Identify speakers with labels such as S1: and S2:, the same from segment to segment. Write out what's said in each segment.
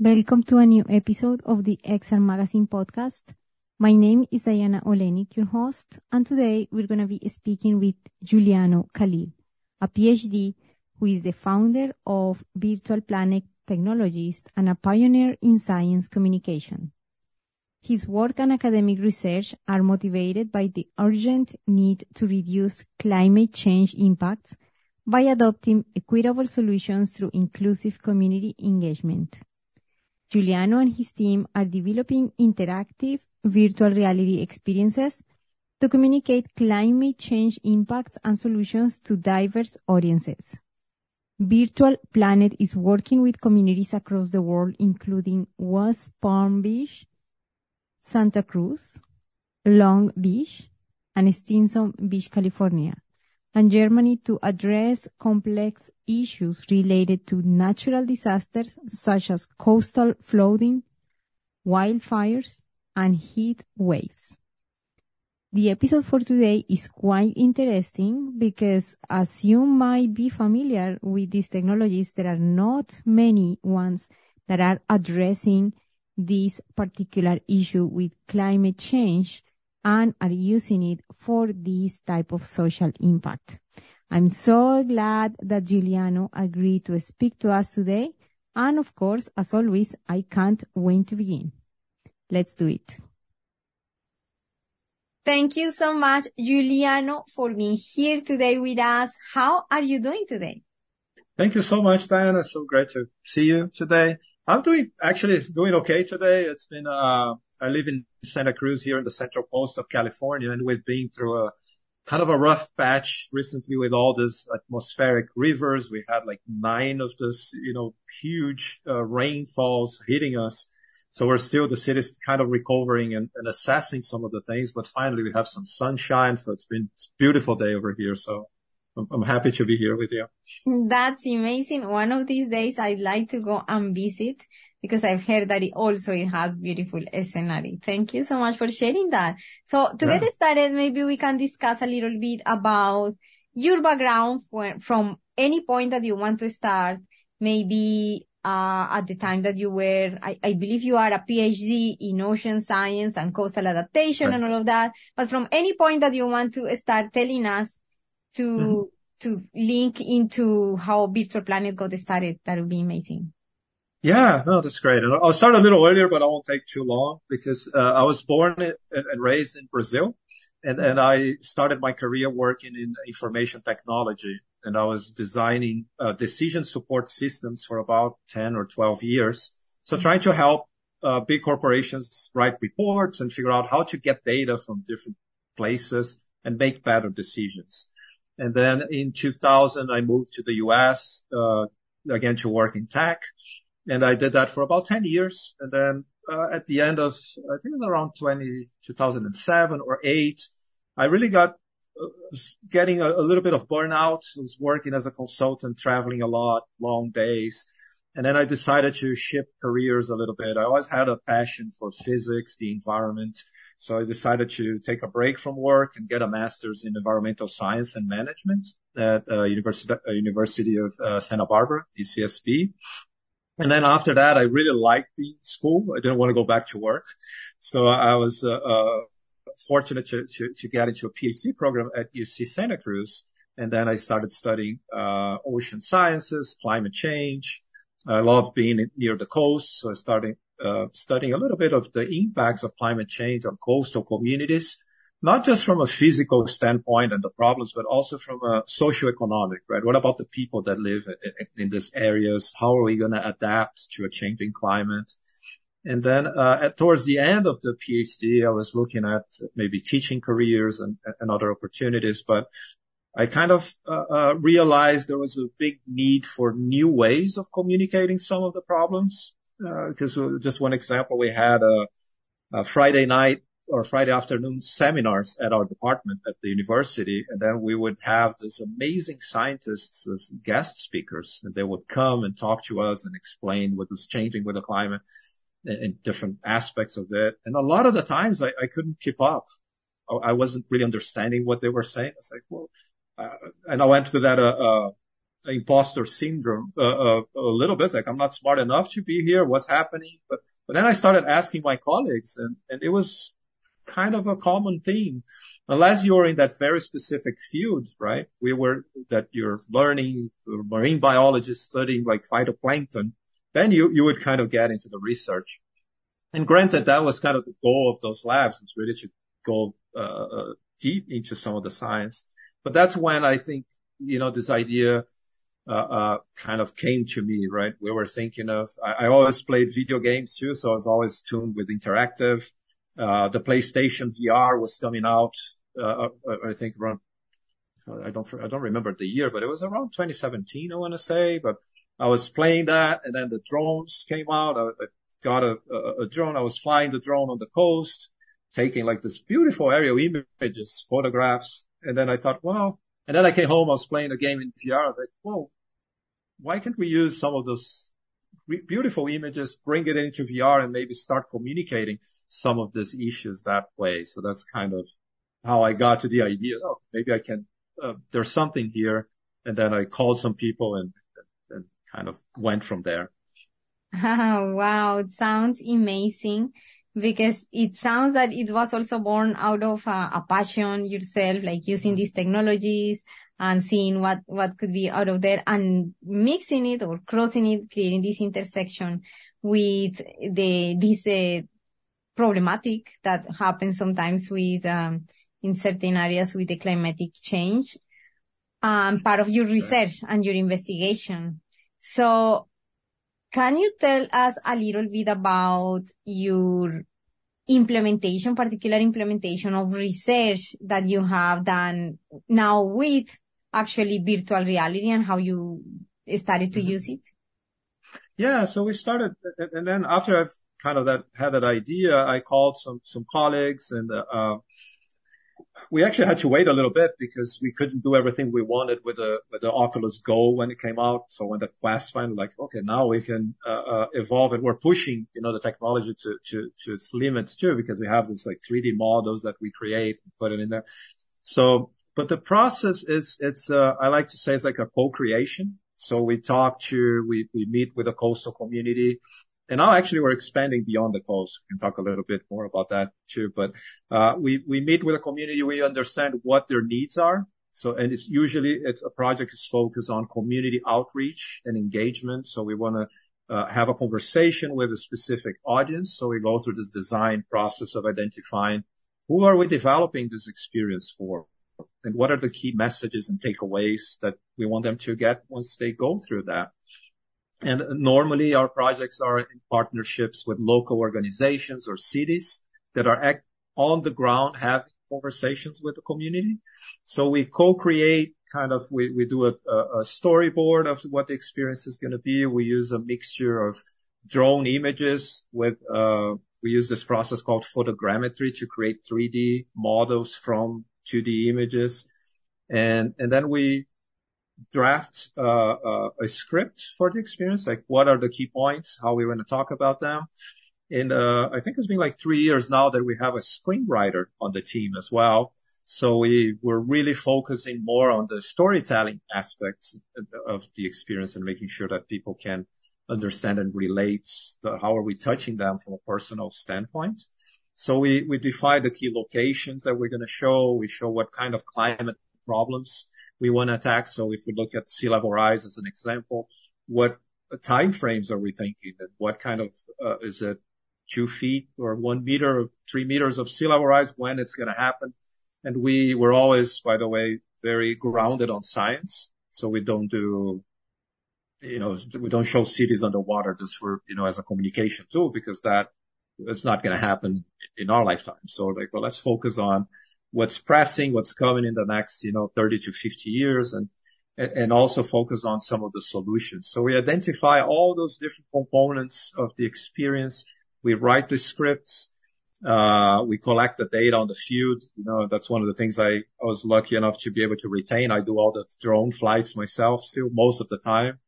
S1: Welcome to a new episode of the XR Magazine podcast. My name is Diana Olenik, your host, and today we're going to be speaking with Juliano Calil, a PhD who is the founder of Virtual Planet Technologies and a pioneer in science communication. His work and academic research are motivated by the urgent need to reduce climate change impacts by adopting equitable solutions through inclusive community engagement. Juliano and his team are developing interactive virtual reality experiences to communicate climate change impacts and solutions to diverse audiences. Virtual Planet is working with communities across the world, including West Palm Beach, Santa Cruz, Long Beach, and Stinson Beach, California, and Germany to address complex issues related to natural disasters such as coastal flooding, wildfires, and heat waves. The episode for today is quite interesting because as you might be familiar with these technologies, there are not many ones that are addressing this particular issue with climate change and are using it for this type of social impact. I'm so glad that Juliano agreed to speak to us today. And of course, as always, I can't wait to begin. Let's do it. Thank you so much, Juliano, for being here today with us. How are you doing today?
S2: Thank you so much, Diana. So great to see you today. I'm doing actually doing okay today. It's been uh, I live in Santa Cruz here in the central coast of California, and we've been through a kind of a rough patch recently with all these atmospheric rivers. We had like nine of this, you know, huge uh, rainfalls hitting us. So we're still, the city's kind of recovering and, and assessing some of the things, but finally we have some sunshine. So it's been a beautiful day over here. So I'm happy to be here with you.
S1: That's amazing. One of these days I'd like to go and visit because I've heard that it also it has beautiful scenery. Thank you so much for sharing that. So to yeah. get started, maybe we can discuss a little bit about your background for, from any point that you want to start. Maybe uh, at the time that you were, I, I, believe you are a PhD in ocean science and coastal adaptation right. and all of that. But from any point that you want to start telling us to mm-hmm. to link into how Virtual Planet got started, that would be amazing.
S2: Yeah, no, that's great. And I'll start a little earlier, but I won't take too long because uh, I was born and raised in Brazil, and and I started my career working in information technology, and I was designing uh, decision support systems for about ten or twelve years. So trying to help uh, big corporations write reports and figure out how to get data from different places and make better decisions. And then in 2000, I moved to the US, uh, again to work in tech. And I did that for about 10 years. And then, uh, at the end of, I think it was around 20, 2007 or eight, I really got uh, getting a, a, little bit of burnout. I was working as a consultant, traveling a lot, long days. And then I decided to shift careers a little bit. I always had a passion for physics, the environment. So I decided to take a break from work and get a master's in environmental science and management at uh, University, uh, University of uh, Santa Barbara, UCSB. And then after that, I really liked the school. I didn't want to go back to work. So I was uh, uh, fortunate to, to, to, get into a PhD program at UC Santa Cruz. And then I started studying uh, ocean sciences, climate change. I love being near the coast. So I started uh, studying a little bit of the impacts of climate change on coastal communities, not just from a physical standpoint and the problems, but also from a socioeconomic, right? What about the people that live in, these areas? How are we going to adapt to a changing climate? And then uh, at, towards the end of the PhD, I was looking at maybe teaching careers and, and other opportunities, but I kind of uh, uh, realized there was a big need for new ways of communicating some of the problems because uh, just one example, we had a, a, Friday night or Friday afternoon seminars at our department at the university, and then we would have these amazing scientists as guest speakers, and they would come and talk to us and explain what was changing with the climate and, different aspects of it. And a lot of the times I, I couldn't keep up. I, I, wasn't really understanding what they were saying. I was like, well, uh, and I went to that uh, uh imposter syndrome uh, uh, a little bit. Like I'm not smart enough to be here. What's happening? But but then I started asking my colleagues, and and it was kind of a common theme. Unless you're in that very specific field, right? We were that you're learning marine biologist studying like phytoplankton, then you you would kind of get into the research. And granted, that was kind of the goal of those labs, is really to go uh, uh, deep into some of the science. But that's when I think you know this idea uh, uh, kind of came to me, right? We were thinking of, I, I, always played video games too, so I was always tuned with interactive. Uh, the PlayStation VR was coming out, uh, I think around, I don't, I don't remember the year, but it was around 2017, I want to say, but I was playing that and then the drones came out. I, got a, drone. I was flying the drone on the coast, taking like this beautiful aerial images, photographs. And then I thought, well, and then I came home, I was playing a game in VR. I was like, whoa, why can't we use some of those beautiful images, bring it into VR and maybe start communicating some of these issues that way? So that's kind of how I got to the idea. Oh, maybe I can, uh, there's something here. And then I called some people and, and kind of went from there.
S1: wow. It sounds amazing because it sounds that it was also born out of a, a passion yourself, like using these technologies, and seeing what, what could be out of there and mixing it or crossing it, creating this intersection with the, this, uh, problematic that happens sometimes with, um, in certain areas with the climatic change, um, part of your research and your investigation. So can you tell us a little bit about your implementation, particular implementation of research that you have done now with actually virtual reality and how you started to mm-hmm. use it?
S2: Yeah, so we started, and then after I've kind of that had that idea, I called some some colleagues, and uh, we actually had to wait a little bit because we couldn't do everything we wanted with the with the Oculus Go when it came out. So when the Quest finally like, okay, now we can uh, uh, evolve, and we're pushing, you know, the technology to to to its limits too, because we have this like 3D models that we create and put it in there. So but the process is, it's, uh, I like to say it's like a co-creation. So we talk to, we, we meet with the coastal community. And now actually we're expanding beyond the coast. We can talk a little bit more about that too. But, uh, we, we meet with the community. We understand what their needs are. So, and it's usually it's a project is focused on community outreach and engagement. So we want to, uh, have a conversation with a specific audience. So we go through this design process of identifying who are we developing this experience for? And what are the key messages and takeaways that we want them to get once they go through that. And normally our projects are in partnerships with local organizations or cities that are on the ground having conversations with the community. So we co-create kind of, we, we do a, a storyboard of what the experience is going to be. We use a mixture of drone images with, uh, we use this process called photogrammetry to create 3D models from 2D images. And, and then we draft uh, uh, a script for the experience, like what are the key points, how we want to talk about them. And uh, I think it's been like three years now that we have a screenwriter on the team as well. So we were really focusing more on the storytelling aspects of the experience and making sure that people can understand and relate how are we touching them from a personal standpoint. So we, we define the key locations that we're going to show. We show what kind of climate problems we want to attack. So if we look at sea level rise as an example, what time frames are we thinking and what kind of, uh, is it two feet or one meter or three meters of sea level rise when it's going to happen? And we were always, by the way, very grounded on science. So we don't do, you know, we don't show cities underwater just for, you know, as a communication tool because that it's not going to happen in our lifetime. So like, well, let's focus on what's pressing, what's coming in the next, you know, 30 to 50 years and, and also focus on some of the solutions. So we identify all those different components of the experience. We write the scripts. Uh, we collect the data on the field. You know, that's one of the things I, I was lucky enough to be able to retain. I do all the drone flights myself still most of the time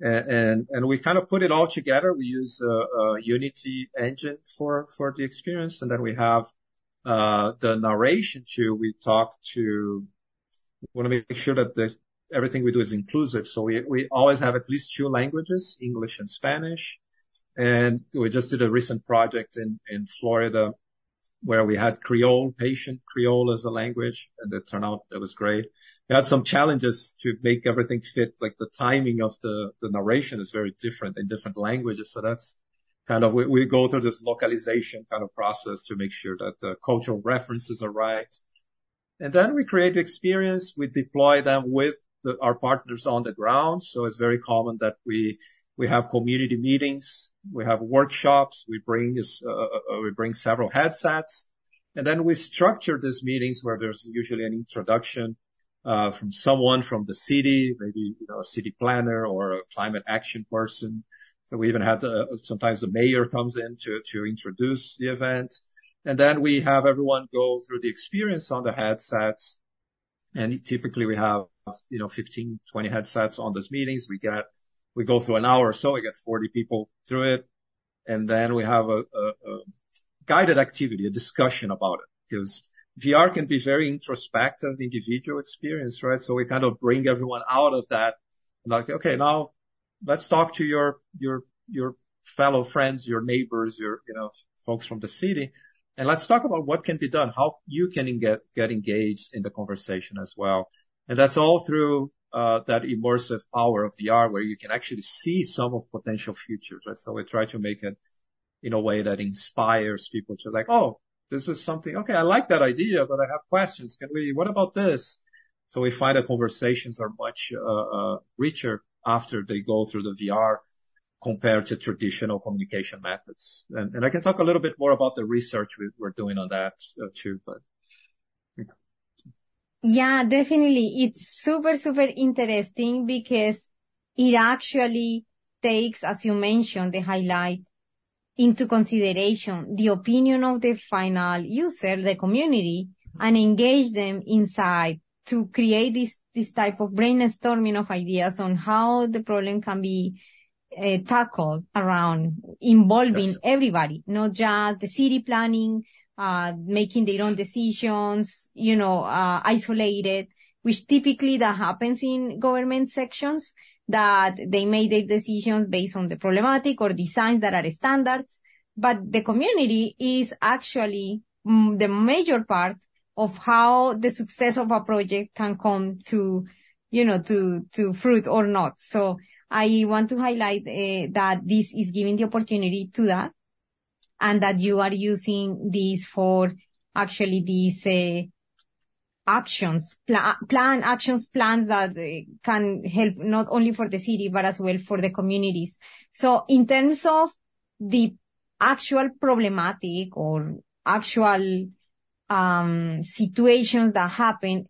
S2: and and we kind of put it all together. We use a, a Unity engine for for the experience, and then we have uh, the narration too. We talk to we want to make sure that the everything we do is inclusive. So we, we always have at least two languages, English and Spanish. And we just did a recent project in, in Florida where we had Creole, Haitian Creole as a language, and it turned out it was great. We had some challenges to make everything fit, like the timing of the, the narration is very different in different languages. So that's kind of, we, we go through this localization kind of process to make sure that the cultural references are right. And then we create the experience. We deploy them with the, our partners on the ground. So it's very common that we we have community meetings. We have workshops. We bring this, uh, uh, uh, we bring several headsets. And then we structure these meetings where there's usually an introduction, from someone from the city, maybe, a city planner or a climate action person. So we even had sometimes the mayor comes in to, introduce the event. And then we have everyone go through the experience on the headsets. And typically we have, you know, 15, 20 headsets on those meetings. We get we go through an hour or so. We get 40 people through it. And then we have a, a, a guided activity, a discussion about it because VR can be very introspective, individual experience, right? So we kind of bring everyone out of that. Like, okay, now let's talk to your, your, your fellow friends, your neighbors, your, you know, folks from the city. And let's talk about what can be done, how you can get, get engaged in the conversation as well. And that's all through that immersive power of VR where you can actually see some of potential futures, right? So we try to make it in a way that inspires people to like, oh, this is something, okay, I like that idea, but I have questions. Can we, what about this? So we find that conversations are much, uh, uh, richer after they go through the VR compared to traditional communication methods. And, and I can talk a little bit more about the research we, are doing on that uh, too, but
S1: yeah, definitely. It's super, super interesting because it actually takes, as you mentioned, the highlight into consideration the opinion of the final user, the community, and engage them inside to create this, this type of brainstorming of ideas on how the problem can be uh, tackled around involving yes. everybody, not just the city planning, making their own decisions, you know, uh, isolated, which typically that happens in government sections that they made their decisions based on the problematic or designs that are standards. But the community is actually mm, the major part of how the success of a project can come to, you know, to, to fruit or not. So I want to highlight uh, that this is giving the opportunity to that and that you are using these for actually these uh, actions, pl- plan actions, plans that uh, can help not only for the city, but as well for the communities. So in terms of the actual problematic or actual um, situations that happen,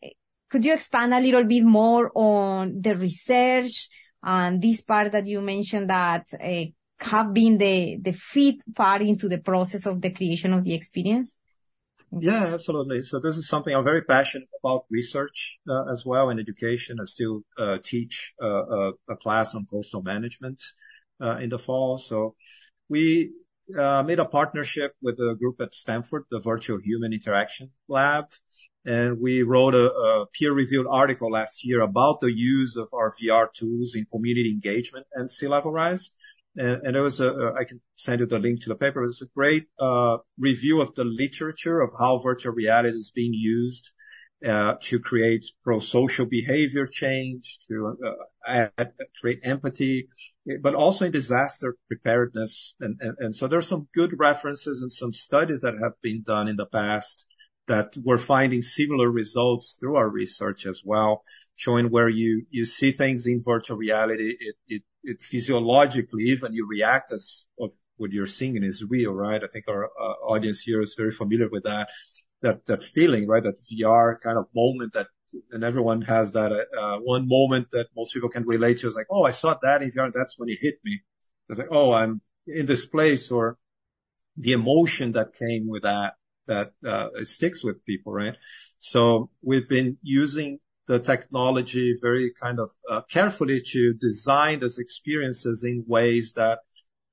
S1: could you expand a little bit more on the research and this part that you mentioned that uh, have been the, the fit part into the process of the creation of the experience?
S2: Yeah, absolutely. So this is something I'm very passionate about research uh, as well in education. I still uh, teach uh, a, class on coastal management uh, in the fall. So we uh, made a partnership with a group at Stanford, the Virtual Human Interaction Lab. And we wrote a, a peer-reviewed article last year about the use of our VR tools in community engagement and sea level rise. And, it was a, I can send you the link to the paper. It was a great, uh, review of the literature of how virtual reality is being used, uh, to create pro-social behavior change, to, uh, create empathy, but also in disaster preparedness. And, so there's some good references and some studies that have been done in the past that we're finding similar results through our research as well, showing where you, you see things in virtual reality. It, it physiologically, even you react as of what you're seeing is real, right? I think our uh, audience here is very familiar with that, that, that feeling, right? That VR kind of moment that, and everyone has that, uh, one moment that most people can relate to is like, oh, I saw that in VR. That's when it hit me. It's like, oh, I'm in this place or the emotion that came with that, that, uh, sticks with people, right? So we've been using the technology very kind of uh, carefully to design those experiences in ways that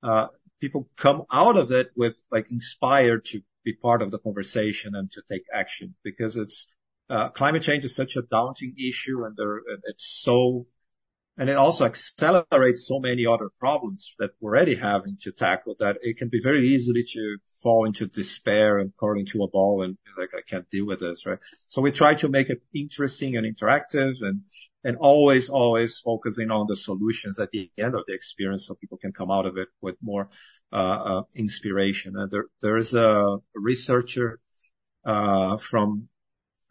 S2: uh, people come out of it with like inspired to be part of the conversation and to take action. Because it's uh, climate change is such a daunting issue and there, it's so, and it also accelerates so many other problems that we're already having to tackle that it can be very easily to fall into despair and curl into a ball and like, I can't deal with this, right? So we try to make it interesting and interactive and, and always, always focusing on the solutions at the end of the experience so people can come out of it with more, uh, uh, inspiration. And there, there is a researcher, uh, from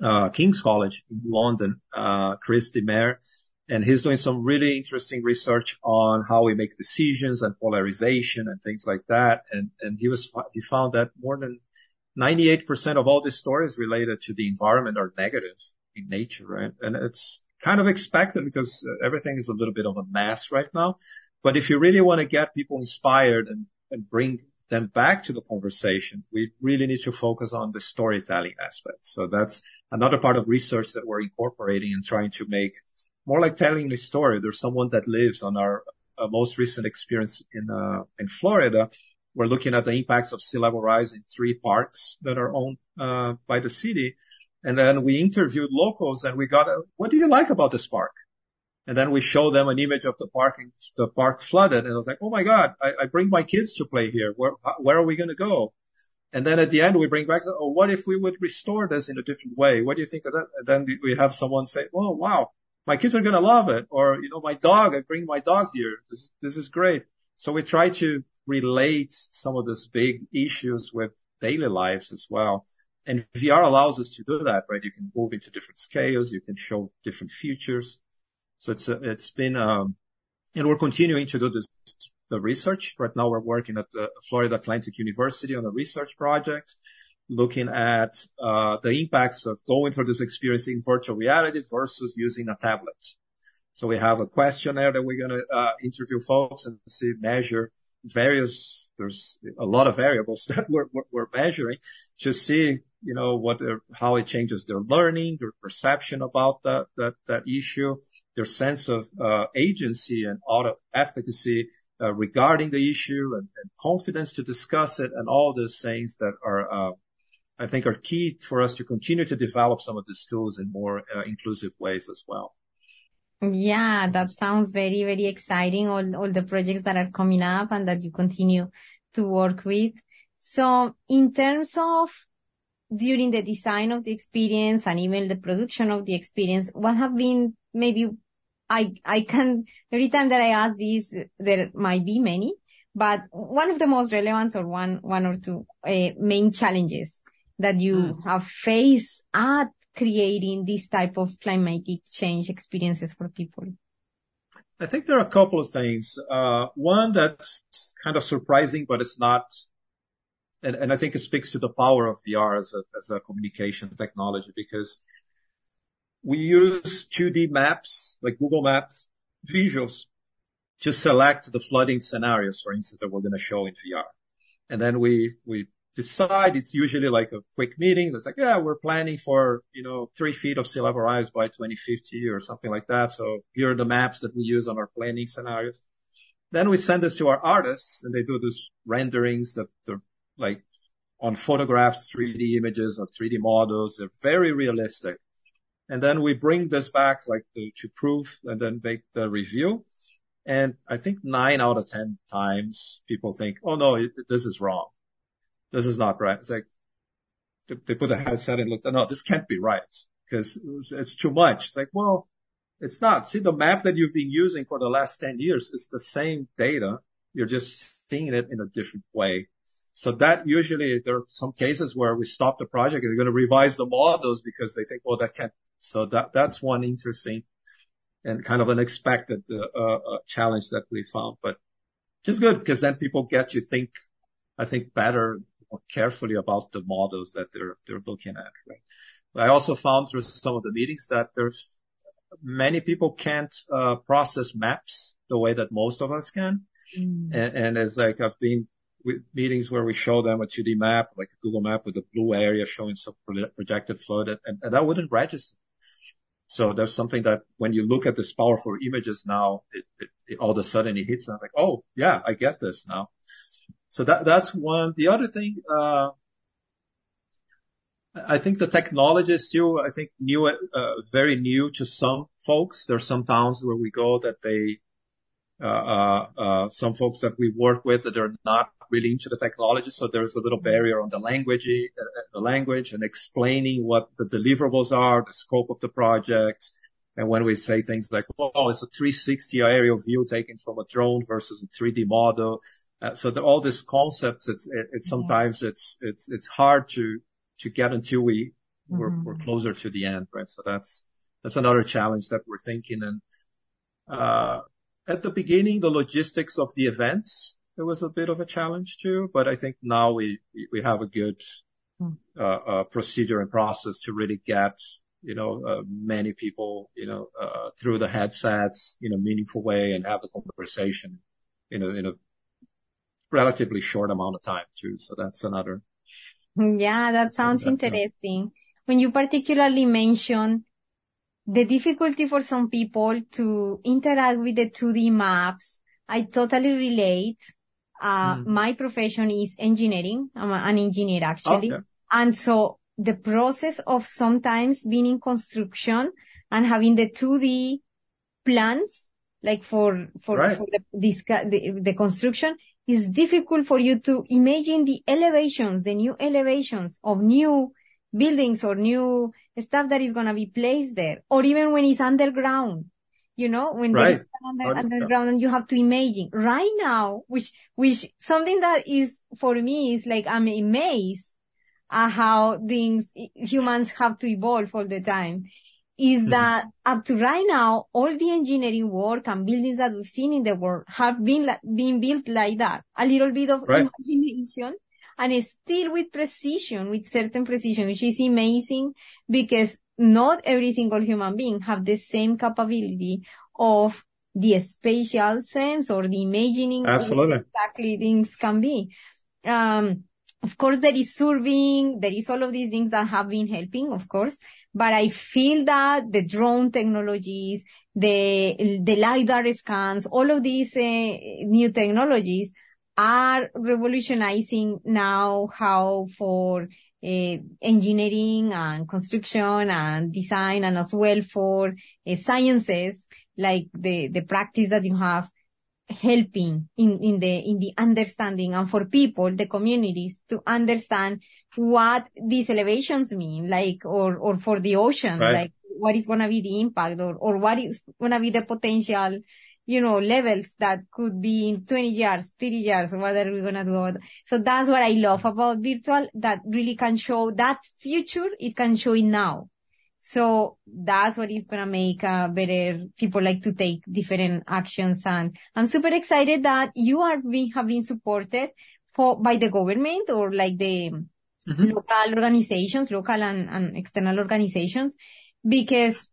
S2: uh, King's College in London, uh, Kris De Meyer, and he's doing some really interesting research on how we make decisions and polarization and things like that. And, and he was, he found that more than 98% of all the stories related to the environment are negative in nature, right? And it's kind of expected because uh, everything is a little bit of a mess right now. But if you really want to get people inspired and, and bring them back to the conversation, we really need to focus on the storytelling aspect. So that's another part of research that we're incorporating and trying to make more like telling the story. There's someone that lives on our uh, most recent experience in, uh, in Florida. We're looking at the impacts of sea level rise in three parks that are owned, uh, by the city. And then we interviewed locals and we got, a, what do you like about this park? And then we show them an image of the parking, the park flooded. And I was like, Oh my God, I, I bring my kids to play here. Where, where are we going to go? And then at the end, we bring back, oh, what if we would restore this in a different way? What do you think of that? And then we have someone say, oh, wow, my kids are going to love it. Or, you know, my dog, I bring my dog here. This, this is great. So we try to relate some of these big issues with daily lives as well. And VR allows us to do that, right? You can move into different scales. You can show different futures. So it's, uh, it's been, um, and we're continuing to do this, the research. Right now we're working at the Florida Atlantic University on a research project looking at, uh, the impacts of going through this experience in virtual reality versus using a tablet. So we have a questionnaire that we're going to, uh, interview folks and see, measure various, there's a lot of variables that we're, measuring to see, you know, what, how it changes their learning, their perception about that, issue, their sense of uh, agency and auto efficacy uh, regarding the issue and, and, confidence to discuss it and all those things that are, uh, I think are key for us to continue to develop some of these tools in more uh, inclusive ways as well.
S1: Yeah, that sounds very, very exciting. All, all the projects that are coming up and that you continue to work with. So in terms of during the design of the experience and even the production of the experience, what have been maybe I, I can, every time that I ask this, there might be many, but one of the most relevant or one, one or two uh, main challenges that you mm. have faced at creating this type of climatic change experiences for people?
S2: I think there are a couple of things. Uh, one that's kind of surprising, but it's not and, and I think it speaks to the power of VR as a, as a communication technology because we use 2D maps like Google Maps visuals to select the flooding scenarios, for instance, that we're going to show in VR. And then we, we decide it's usually like a quick meeting. It's like, yeah, we're planning for, you know, three feet of sea level rise by 2050 or something like that. So here are the maps that we use on our planning scenarios. Then we send this to our artists and they do these renderings that they're like on photographs, 3D images or 3D models. They're very realistic. And then we bring this back like to, to proof and then make the review. And I think nine out of 10 times people think, Oh no, this is wrong. This is not right. It's like they put a headset and look, no, this can't be right because it's too much. It's like, well, it's not. See the map that you've been using for the last 10 years. It's the same data. You're just seeing it in a different way. So that usually there are some cases where we stop the project and they're going to revise the models because they think, well, that can't. So that, that's one interesting and kind of unexpected uh, uh, challenge that we found, but just good because then people get you think, I think better, carefully about the models that they're, they're looking at, right? I also found through some of the meetings that there's many people can't uh, process maps the way that most of us can. Mm. And, and it's like I've been with meetings where we show them a 2D map, like a Google map with a blue area showing some projected flood, and, and that wouldn't register. So there's something that when you look at this powerful images now, it, it, it all of a sudden it hits and it's like, oh yeah, I get this now. So that, that's one. The other thing, uh, I think the technology is still, I think, new, uh, very new to some folks. There are some towns where we go that they, uh, uh, uh, some folks that we work with that are not really into the technology. So there's a little barrier on the language, uh, the language and explaining what the deliverables are, the scope of the project. And when we say things like, "Oh, it's a 360 aerial view taken from a drone versus a 3D model," uh, so the, all these concepts, it's it, it's sometimes it's it's it's hard to to get until we we're, mm-hmm. we're closer to the end, right? So that's that's another challenge that we're thinking. And uh, at the beginning, the logistics of the events it was a bit of a challenge too, but I think now we we have a good hmm. uh, uh, procedure and process to really get you know uh, many people you know uh, through the headsets in a meaningful way and have the conversation in a in a relatively short amount of time too. So that's another
S1: yeah, that sounds interesting. When you particularly mention the difficulty for some people to interact with the 2D maps, I totally relate. Uh, mm. my profession is engineering. I'm an engineer actually. Okay. And so the process of sometimes being in construction and having the 2D plans, like for, for, right. for the, this, the, the construction it's difficult for you to imagine the elevations, the new elevations of new buildings or new stuff that is going to be placed there, or even when it's underground. You know, when right. under, underground and you have to imagine right now, which, which something that is for me is like I'm amazed at how things humans have to evolve all the time is mm-hmm. that up to right now, all the engineering work and buildings that we've seen in the world have been like, been built like that. A little bit of right. imagination and still with precision, with certain precision, which is amazing because not every single human being have the same capability of the spatial sense or the imagining
S2: Absolutely.
S1: exactly things can be. Um, of course, there is surveying, there is all of these things that have been helping, of course, but I feel that the drone technologies, the, the LiDAR scans, all of these uh, new technologies are revolutionizing now how for uh, engineering and construction and design and as well for uh, sciences like the, the practice that you have helping in, in the, in the understanding and for people, the communities to understand what these elevations mean, like, or, or for the ocean, right. like what is going to be the impact or, or what is going to be the potential, you know, levels that could be in 20 years, 30 years, what are we going to do? So that's what I love about virtual that really can show that future. It can show it now. So that's what is going to make uh, better people like to take different actions. And I'm super excited that you are being, have been supported for, by the government or like the local organizations, local and, and external organizations, because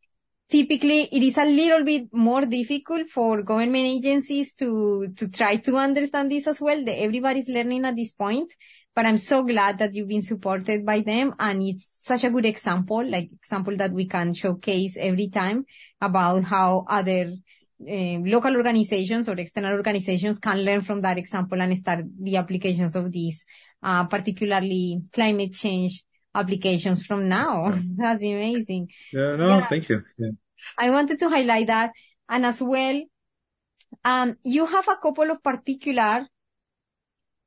S1: typically it is a little bit more difficult for government agencies to, to try to understand this as well. Everybody's learning at this point but I'm so glad that you've been supported by them. And it's such a good example, like example that we can showcase every time about how other uh, local organizations or external organizations can learn from that example and start the applications of these, uh, particularly climate change applications from now. That's amazing.
S2: Yeah, no, yeah. thank you. Yeah.
S1: I wanted to highlight that. And as well, um, you have a couple of particular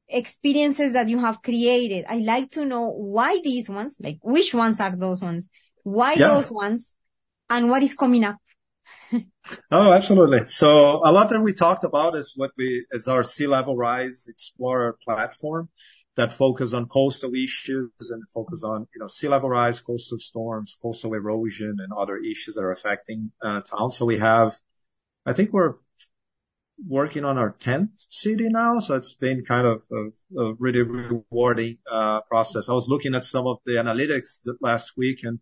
S1: experiences that you have created. I like to know why these ones, like which ones are those ones, why yeah. those ones, and what is coming up.
S2: oh, absolutely. So a lot that we talked about is what we, is our Sea Level Rise Explorer platform that focus on coastal issues and focus on, you know, sea level rise, coastal storms, coastal erosion and other issues that are affecting uh, towns. So we have, I think we're working on our 10th city now. So it's been kind of a, a really rewarding, uh, process. I was looking at some of the analytics last week and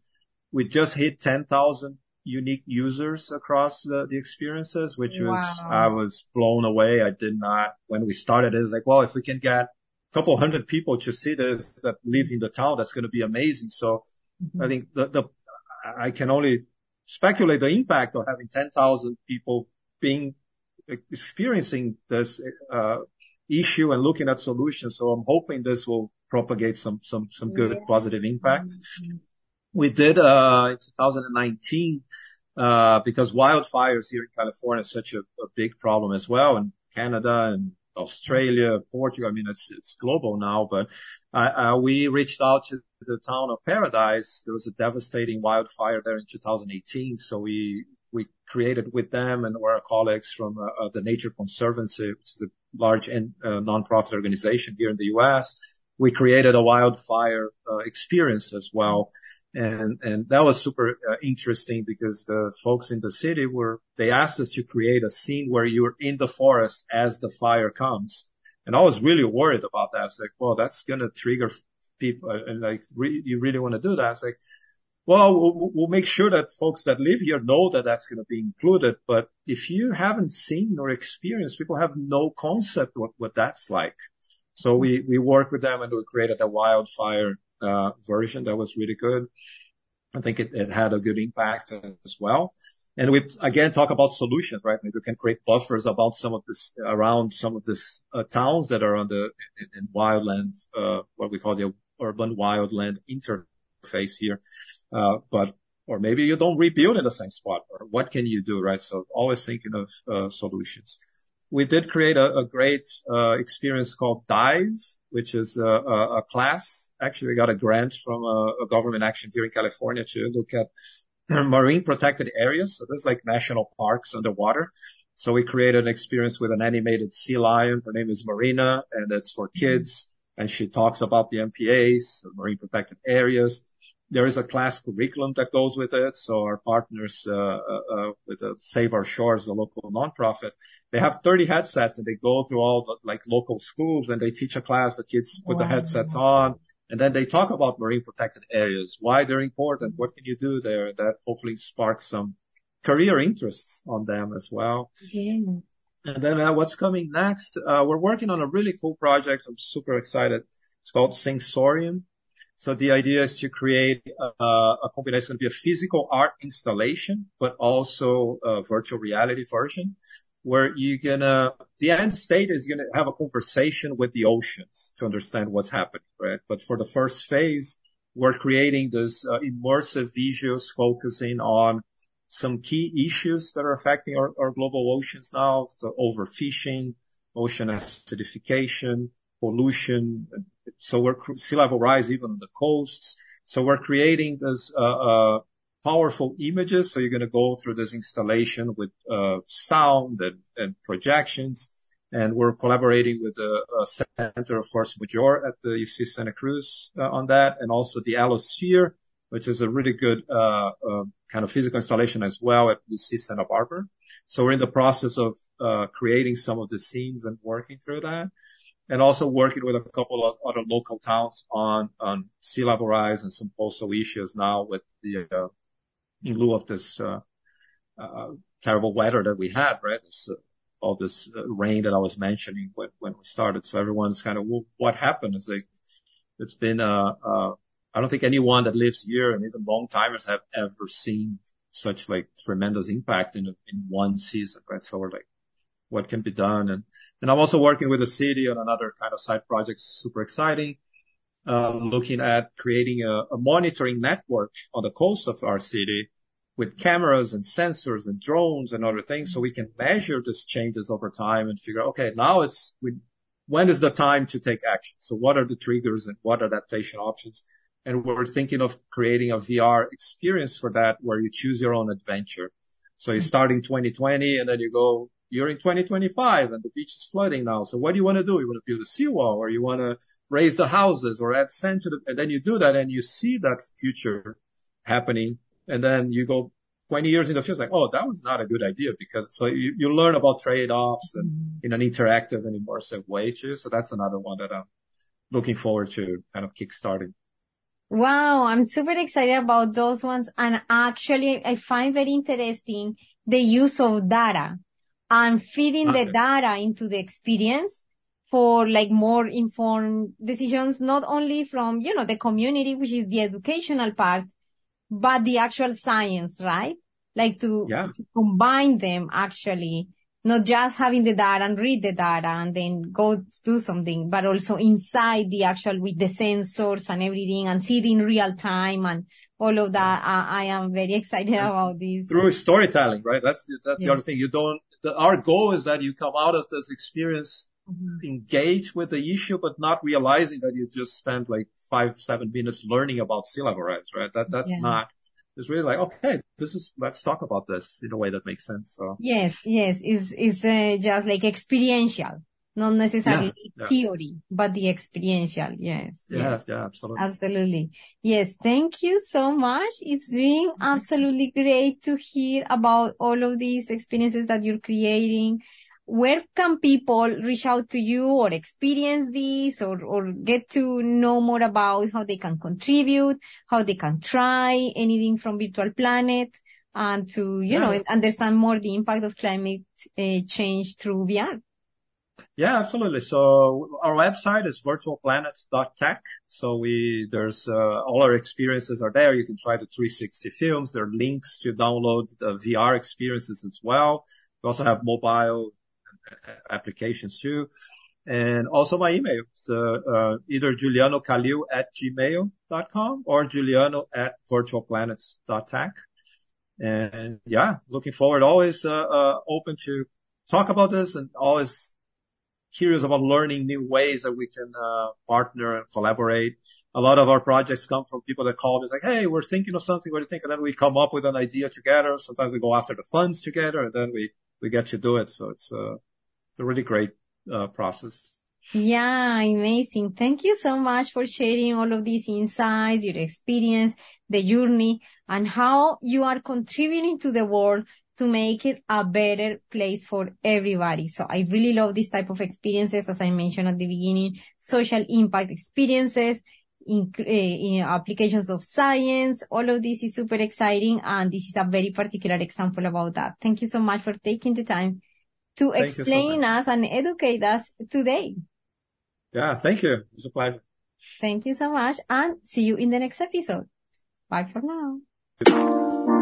S2: we just hit 10,000 unique users across the, the experiences, which wow. was, I was blown away. I did not, when we started, it was like, well, if we can get couple hundred people to see this that live in the town, that's going to be amazing. So mm-hmm. I think the, the, I can only speculate the impact of having 10,000 people being experiencing this uh, issue and looking at solutions. So I'm hoping this will propagate some some some good yeah. positive impact. We did uh, in 2019 uh, because wildfires here in California is such a, a big problem as well, and Canada and Australia, Portugal. I mean, it's it's global now, but uh, uh, we reached out to the town of Paradise. There was a devastating wildfire there in 2018, so we we created with them and our colleagues from uh, uh, the Nature Conservancy, which is a large and uh, nonprofit organization here in the U.S. We created a wildfire uh, experience as well. And, and that was super uh, interesting because the folks in the city were, they asked us to create a scene where you're in the forest as the fire comes. And I was really worried about that. I was like, well, that's going to trigger people. And like, re- you really want to do that? I was like, well, well, we'll make sure that folks that live here know that that's going to be included. But if you haven't seen or experienced, people have no concept what, what that's like. So we, we work with them and we created a wildfire uh, version that was really good. I think it, it had a good impact as well. And we again talk about solutions, right? Maybe we can create buffers about some of this around some of these uh, towns that are on the in, in wildland, uh, what we call the urban wildland interface here. Uh, but or maybe you don't rebuild in the same spot, or what can you do, right? So always thinking of uh, solutions we did create a, a great uh, experience called Dive, which is a, class. Actually, we got a grant from a, a, government action here in California to look at marine protected areas. So this is like national parks underwater. So we created an experience with an animated sea lion. Her name is Marina, and it's for kids. And she talks about the MPAs, the marine protected areas. There is a class curriculum that goes with it. So our partners uh, uh, uh with Save Our Shores, the local nonprofit, they have 30 headsets and they go through all the like local schools and they teach a class. The kids put wow. the headsets on and then they talk about marine protected areas, why they're important, what can you do there. That hopefully sparks some career interests on them as well. Yeah. And then uh, what's coming next? Uh, we're working on a really cool project. I'm super excited. It's called Sensorium. So the idea is to create a, a company that's going to be a physical art installation, but also a virtual reality version where you're gonna, the end state is gonna have a conversation with the oceans to understand what's happening, right? But for the first phase, we're creating this uh, immersive visuals focusing on some key issues that are affecting our, our global oceans now. So overfishing, ocean acidification, pollution. So we're sea level rise even on the coasts. So we're creating this, uh, uh, powerful images. So you're going to go through this installation with, uh, sound and, and projections. And we're collaborating with the uh, Center of Force Majeure at the UC Santa Cruz uh, on that, and also the Allosphere, which is a really good uh, uh, kind of physical installation as well at UC Santa Barbara. So we're in the process of uh, creating some of the scenes and working through that and also working with a couple of other local towns on, on sea level rise and some postal issues now with the, uh, in lieu of this, uh, uh, terrible weather that we had, right? This, all this rain that I was mentioning when, we started. So everyone's kind of, well, what happened is like, it's been, uh, uh, I don't think anyone that lives here and even long timers have ever seen such like tremendous impact in, in one season, right? So we're like, what can be done. And, and I'm also working with the city on another kind of side project, super exciting, uh, looking at creating a, a, monitoring network on the coast of our city with cameras and sensors and drones and other things so we can measure these changes over time and figure, okay, now it's, we, when is the time to take action? So what are the triggers and what adaptation options? And we're thinking of creating a VR experience for that where you choose your own adventure. So you start in 2020 and then you go you're in 2025 and the beach is flooding now. So what do you want to do? You want to build a seawall or you want to raise the houses or add sand to the, and then you do that and you see that future happening. And then you go 20 years in the future, like, oh, that was not a good idea because so you, you learn about trade-offs and mm-hmm. in an interactive and immersive way too. So that's another one that I'm looking forward to kind of kickstarting.
S1: Wow, I'm super excited about those ones. And actually, I find very interesting the use of data and feeding okay. the data into the experience for like more informed decisions, not only from, you know, the community, which is the educational part, but the actual science, right? Like to, yeah. to combine them actually, not just having the data and read the data and then go do something, but also inside the actual with the sensors and everything and see it in real time and all of that. I, I am very excited about this.
S2: Through storytelling, right? That's, that's yeah. the other thing. You don't, the, our goal is that you come out of this experience mm-hmm. engaged with the issue, but not realizing that you just spent like five, seven minutes learning about sea level rise, right? That, that's yeah. not, it's really like, okay, this is, let's talk about this in a way that makes sense. So.
S1: Yes, yes, it's, it's uh, just like experiential, not necessarily yeah, yeah. theory, but the experiential. Yes.
S2: Yeah, yes. yeah, absolutely.
S1: Absolutely. Yes. Thank you so much. It's been absolutely great to hear about all of these experiences that you're creating where can people reach out to you or experience this or, or get to know more about how they can contribute, how they can try anything from Virtual Planet and to, you yeah. know, understand more the impact of climate uh, change through VR?
S2: Yeah, absolutely. So our website is virtualplanet.tech. So we, there's, uh, all our experiences are there. You can try the 360 films. There are links to download the VR experiences as well. We also have mobile applications too. And also my email. So, uh, either Juliano Calil at gmail.com or Juliano at virtualplanets.tech. And yeah, looking forward, always, uh, uh, open to talk about this and always curious about learning new ways that we can, uh, partner and collaborate. A lot of our projects come from people that call me like, Hey, we're thinking of something. What do you think? And then we come up with an idea together. Sometimes we go after the funds together and then we, we get to do it. So it's, uh, it's a really great uh, process.
S1: Yeah, amazing. Thank you so much for sharing all of these insights, your experience, the journey, and how you are contributing to the world to make it a better place for everybody. So I really love this type of experiences, as I mentioned at the beginning, social impact experiences, in, uh, in, applications of science. All of this is super exciting. And this is a very particular example about that. Thank you so much for taking the time to thank explain so us and educate us today.
S2: Yeah, thank you. It's a pleasure.
S1: Thank you so much and see you in the next episode. Bye for now.